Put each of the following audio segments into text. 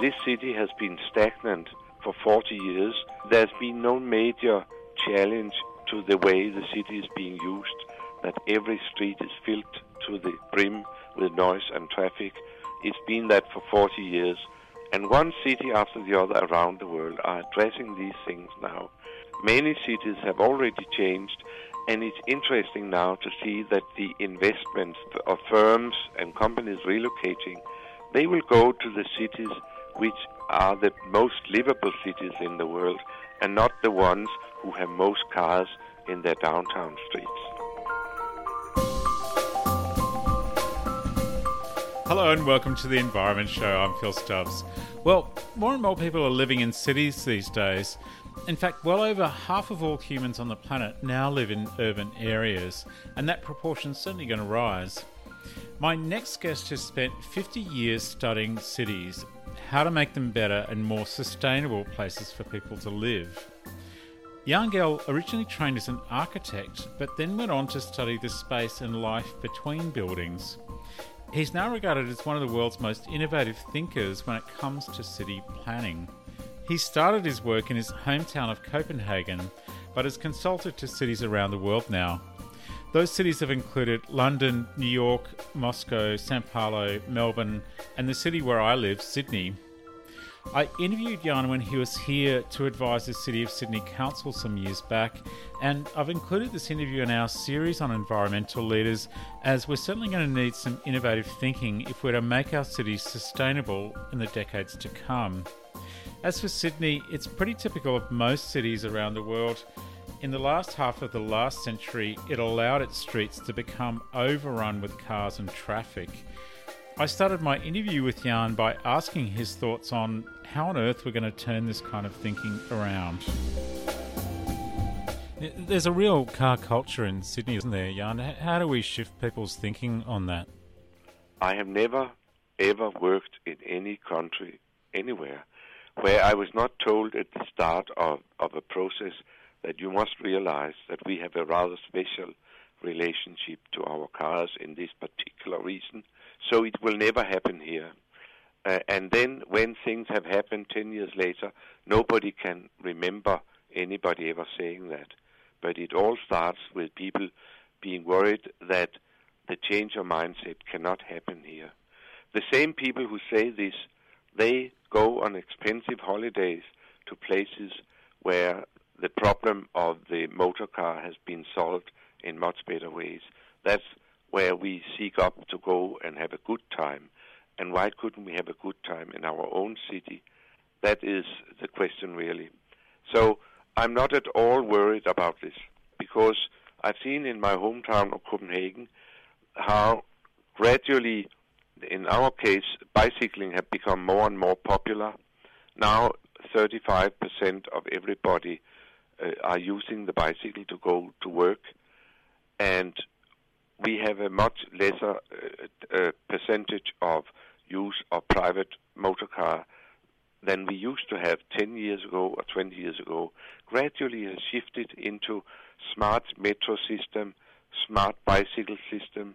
This city has been stagnant for 40 years. There's been no major challenge to the way the city is being used, that every street is filled to the brim with noise and traffic. It's been that for 40 years. And one city after the other around the world are addressing these things now. Many cities have already changed, and it's interesting now to see that the investments of firms and companies relocating, they will go to the cities which are the most livable cities in the world and not the ones who have most cars in their downtown streets. Hello and welcome to the Environment Show. I'm Phil Stubbs. Well, more and more people are living in cities these days. In fact, well over half of all humans on the planet now live in urban areas, and that proportion is certainly going to rise. My next guest has spent 50 years studying cities, how to make them better and more sustainable places for people to live. Jan originally trained as an architect, but then went on to study the space and life between buildings. He's now regarded as one of the world's most innovative thinkers when it comes to city planning. He started his work in his hometown of Copenhagen, but has consulted to cities around the world now. Those cities have included London, New York, Moscow, Sao Paulo, Melbourne, and the city where I live, Sydney. I interviewed Jan when he was here to advise the City of Sydney Council some years back, and I've included this interview in our series on environmental leaders as we're certainly going to need some innovative thinking if we're to make our cities sustainable in the decades to come. As for Sydney, it's pretty typical of most cities around the world. In the last half of the last century, it allowed its streets to become overrun with cars and traffic. I started my interview with Jan by asking his thoughts on how on earth we're going to turn this kind of thinking around. There's a real car culture in Sydney, isn't there, Jan? How do we shift people's thinking on that? I have never, ever worked in any country, anywhere, where I was not told at the start of, of a process that you must realize that we have a rather special relationship to our cars in this particular reason so it will never happen here. Uh, and then when things have happened 10 years later, nobody can remember anybody ever saying that. But it all starts with people being worried that the change of mindset cannot happen here. The same people who say this, they go on expensive holidays to places where the problem of the motor car has been solved in much better ways. That's where we seek up to go and have a good time. And why couldn't we have a good time in our own city? That is the question, really. So I'm not at all worried about this because I've seen in my hometown of Copenhagen how gradually, in our case, bicycling have become more and more popular. Now, 35% of everybody uh, are using the bicycle to go to work, and we have a much lesser uh, uh, percentage of use of private motor car than we used to have 10 years ago or 20 years ago. Gradually has shifted into smart metro system, smart bicycle system,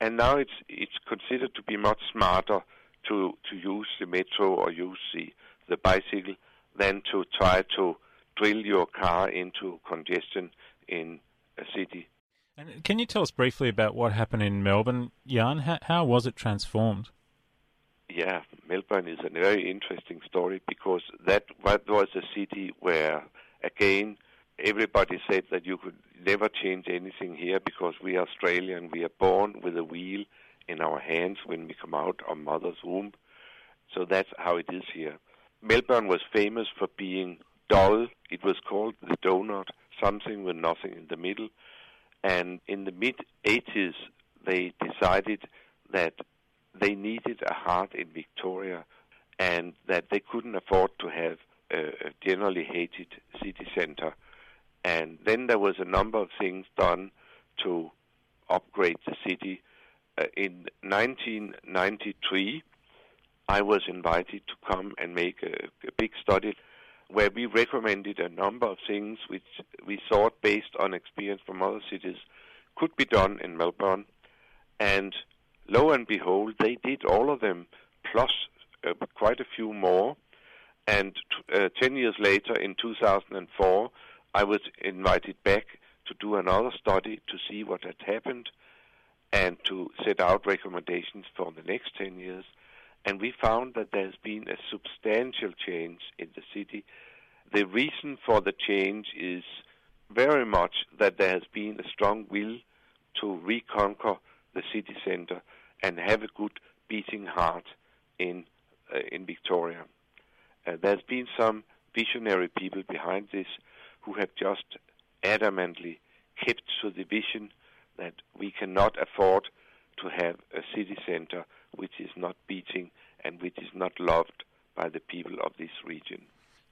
and now it's it's considered to be much smarter to to use the metro or use the the bicycle than to try to drill your car into congestion in a city. And can you tell us briefly about what happened in Melbourne, Jan? How, how was it transformed? Yeah, Melbourne is a very interesting story because that was a city where, again, everybody said that you could never change anything here because we are Australian. We are born with a wheel in our hands when we come out of mother's womb. So that's how it is here. Melbourne was famous for being dull. It was called the donut, something with nothing in the middle. And in the mid 80s, they decided that they needed a heart in Victoria and that they couldn't afford to have a, generally hated city center. And then there was a number of things done to upgrade the city. Uh, in 1993, I was invited to come and make a, a big study where we recommended a number of things which we thought, based on experience from other cities, could be done in Melbourne. And lo and behold, they did all of them, plus uh, quite a few more. And uh, 10 years later, in 2004, I was invited back to do another study to see what had happened and to set out recommendations for the next 10 years. And we found that there has been a substantial change in the city. The reason for the change is very much that there has been a strong will to reconquer the city center and have a good beating heart in uh, in Victoria. Uh, there's been some visionary people behind this who have just adamantly kept to the vision that we cannot afford to have a city center which is not beating and which is not loved by the people of this region.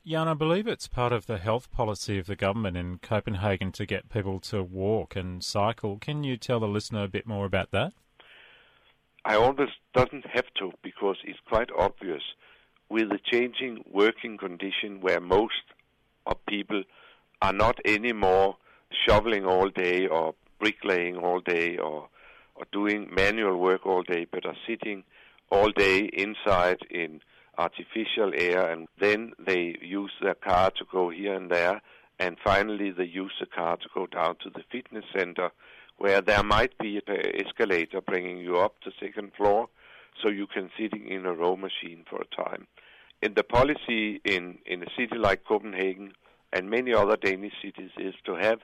Jan, I believe it's part of the health policy of the government in Copenhagen to get people to walk and cycle. Can you tell the listener a bit more about that? I always doesn't have to because it's quite obvious with the changing working condition where most of people are not anymore shoveling all day or bricklaying all day or or doing manual work all day but are sitting all day inside in artificial air and then they use their car to go here and there and finally they use the car to go down to the fitness center where there might be an escalator bringing you up to second floor so you can sitting in a row machine for a time. In the policy in, in a city like Copenhagen and many other Danish cities is to have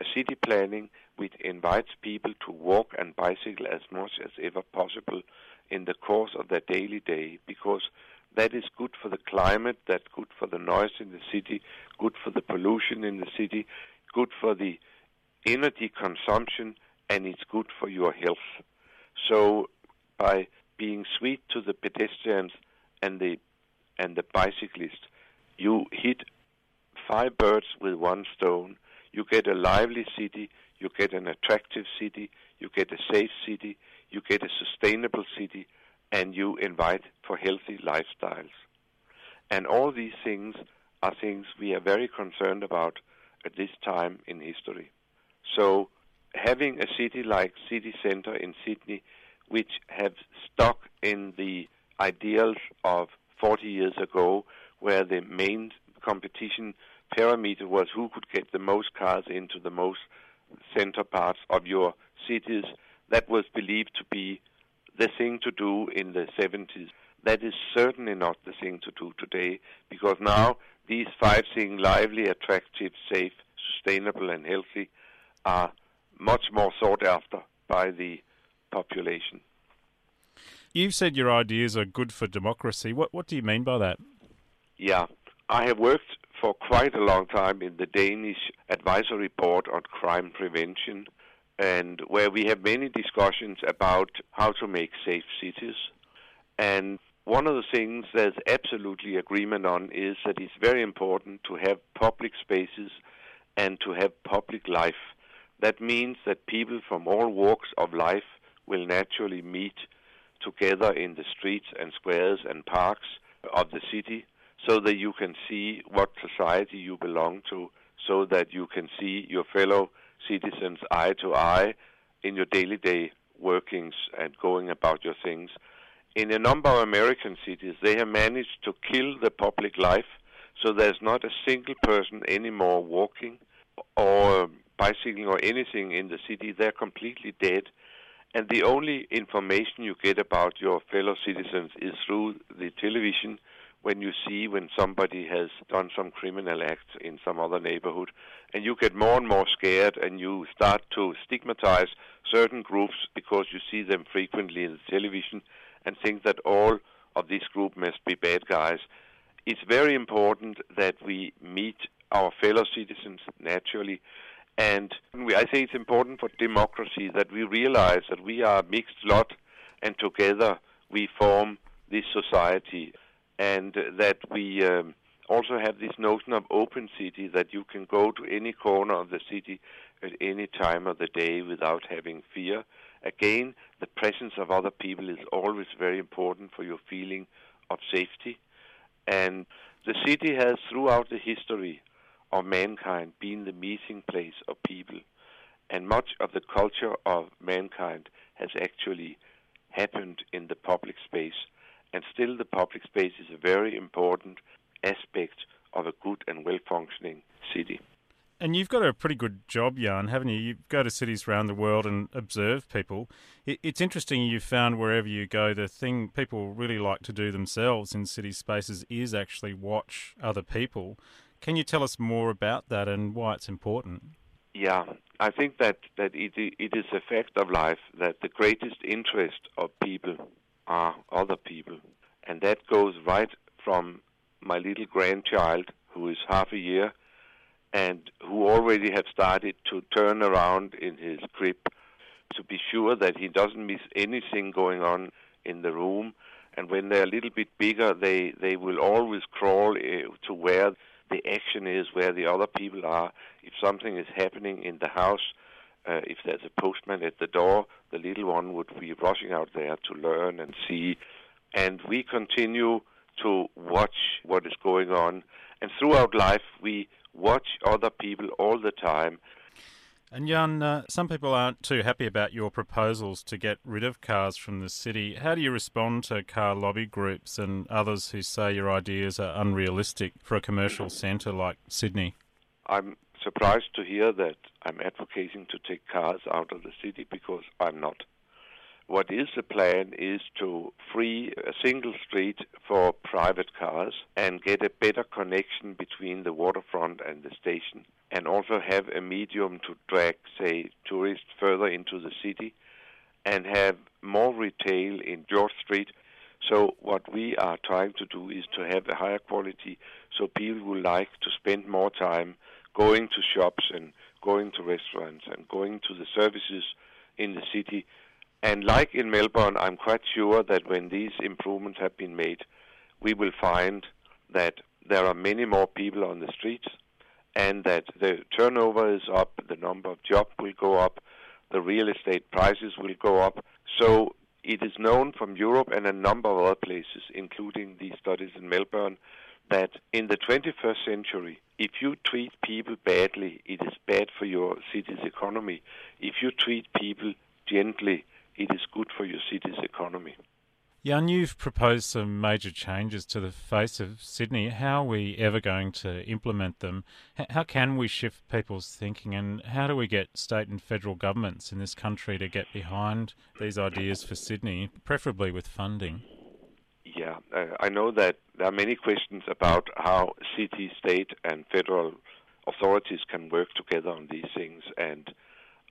a city planning which invites people to walk and bicycle as much as ever possible in the course of their daily day because that is good for the climate, that's good for the noise in the city, good for the pollution in the city, good for the energy consumption, and it's good for your health. So by being sweet to the pedestrians and the and the bicyclists, you hit five birds with one stone. You get a lively city, get an attractive city, you get a safe city, you get a sustainable city, and you invite for healthy lifestyles. And all these things are things we are very concerned about at this time in history. So having a city like City Centre in Sydney, which have stuck in the ideals of 40 years ago, where the main competition parameter was who could get the most cars into the most center parts of your cities, that was believed to be the thing to do in the 70s. That is certainly not the thing to do today, because now these five things lively, attractive, safe, sustainable, and healthy are much more sought after by the population. You've said your ideas are good for democracy. What what do you mean by that? Yeah, I have worked for quite a long time in the Danish Advisory Board on Crime Prevention, and where we have many discussions about how to make safe cities. And one of the things there's absolutely agreement on is that it's very important to have public spaces and to have public life. That means that people from all walks of life will naturally meet together in the streets and squares and parks of the city so that you can see what society you belong to, so that you can see your fellow citizens eye to eye in your daily day workings and going about your things. In a number of American cities, they have managed to kill the public life, so there's not a single person anymore walking or bicycling or anything in the city. They're completely dead. And the only information you get about your fellow citizens is through the television when you see when somebody has done some criminal act in some other neighborhood. And you get more and more scared and you start to stigmatize certain groups because you see them frequently in the television and think that all of this group must be bad guys. It's very important that we meet our fellow citizens naturally. And we, I think it's important for democracy that we realize that we are a mixed lot and together we form this society and that we um, also have this notion of open city that you can go to any corner of the city at any time of the day without having fear. Again, the presence of other people is always very important for your feeling of safety. And the city has, throughout the history of mankind, been the meeting place of people. And much of the culture of mankind has actually happened in the public space and still the public space is a very important aspect of a good and well functioning city. And you've got a pretty good job, Jan, haven't you? You go to cities around the world and observe people. It's interesting you've found wherever you go, the thing people really like to do themselves in city spaces is actually watch other people. Can you tell us more about that and why it's important? Yeah, I think that, that it, it is a fact of life that the greatest interest of people are other people. And that goes right from my little grandchild, who is half a year, and who already have started to turn around in his crib to be sure that he doesn't miss anything going on in the room. And when they're a little bit bigger, they, they will always crawl uh, to where the action is, where the other people are. If something is happening in the house, uh, if there's a postman at the door, the little one would be rushing out there to learn and see. And we continue to watch what is going on. And throughout life, we watch other people all the time. And Jan, uh, some people aren't too happy about your proposals to get rid of cars from the city. How do you respond to car lobby groups and others who say your ideas are unrealistic for a commercial centre like Sydney? I'm surprised to hear that I'm advocating to take cars out of the city because I'm not. What is the plan is to free a single street for private cars and get a better connection between the waterfront and the station, and also have a medium to drag, say, tourists further into the city, and have more retail in George Street. So what we are trying to do is to have a higher quality, so people will like to spend more time going to shops and going to restaurants and going to the services in the city and like in Melbourne, I'm quite sure that when these improvements have been made, we will find that there are many more people on the streets and that the turnover is up, the number of jobs will go up, the real estate prices will go up. So it is known from Europe and a number of other places, including these studies in Melbourne, that in the 21st century, if you treat people badly, it is bad for your city's economy. If you treat people gently, it is good for your city's economy. Jan, you've proposed some major changes to the face of Sydney. How are we ever going to implement them? How can we shift people's thinking, and how do we get state and federal governments in this country to get behind these ideas for Sydney, preferably with funding? Yeah, uh, I know that there are many questions about how city, state, and federal authorities can work together on these things, and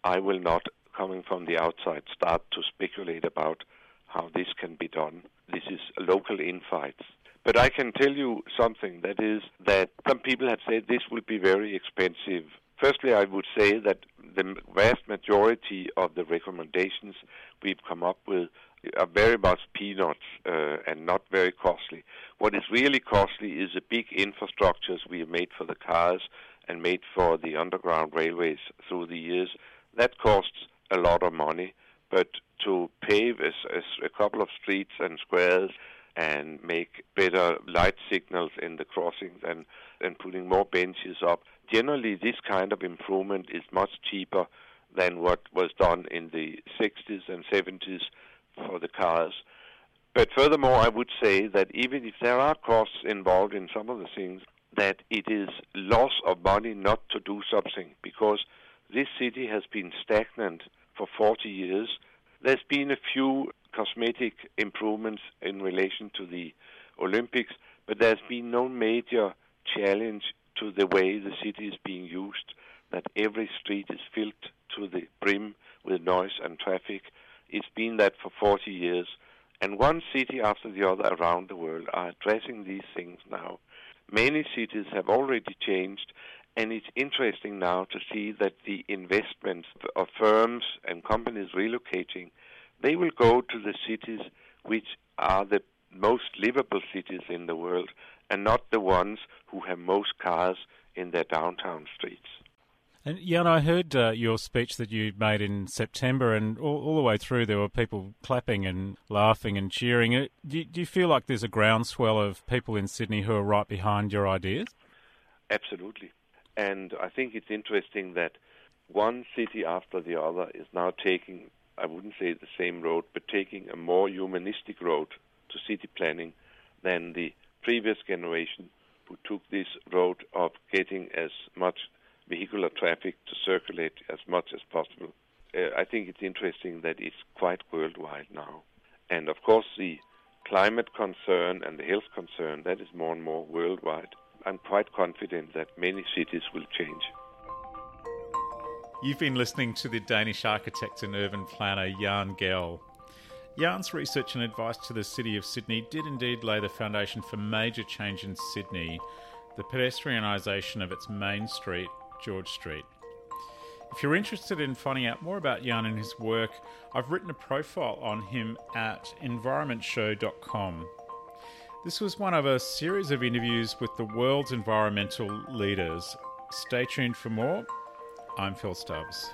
I will not coming from the outside start to speculate about how this can be done. This is local infights. But I can tell you something that is that some people have said this will be very expensive. Firstly, I would say that the vast majority of the recommendations we've come up with are very much peanuts uh, and not very costly. What is really costly is the big infrastructures we have made for the cars and made for the underground railways through the years. That costs a lot of money, but to pave a, a, a couple of streets and squares and make better light signals in the crossings and, and putting more benches up. Generally, this kind of improvement is much cheaper than what was done in the 60s and 70s for the cars. But furthermore, I would say that even if there are costs involved in some of the things, that it is loss of money not to do something because this city has been stagnant for 40 years. There's been a few cosmetic improvements in relation to the Olympics, but there's been no major challenge to the way the city is being used, that every street is filled to the brim with noise and traffic. It's been that for 40 years. And one city after the other around the world are addressing these things now. Many cities have already changed, and it's interesting now to see that the investments of firms and companies relocating, they will go to the cities which are the most livable cities in the world and not the ones who have most cars in their downtown streets. And Jan, I heard uh, your speech that you made in September, and all, all, the way through there were people clapping and laughing and cheering. Uh, do, do you feel like there's a groundswell of people in Sydney who are right behind your ideas? Absolutely. And I think it's interesting that one city after the other is now taking, I wouldn't say the same road, but taking a more humanistic road to city planning than the previous generation who took this road of getting as much vehicular traffic to circulate as much as possible. Uh, I think it's interesting that it's quite worldwide now. And of course, the climate concern and the health concern, that is more and more worldwide. I'm quite confident that many cities will change. You've been listening to the Danish architect and urban planner Jan Gehl. Jan's research and advice to the City of Sydney did indeed lay the foundation for major change in Sydney, the pedestrianisation of its main street, George Street. If you're interested in finding out more about Jan and his work, I've written a profile on him at environmentshow.com. This was one of a series of interviews with the world's environmental leaders. Stay tuned for more. I'm Phil Stubbs.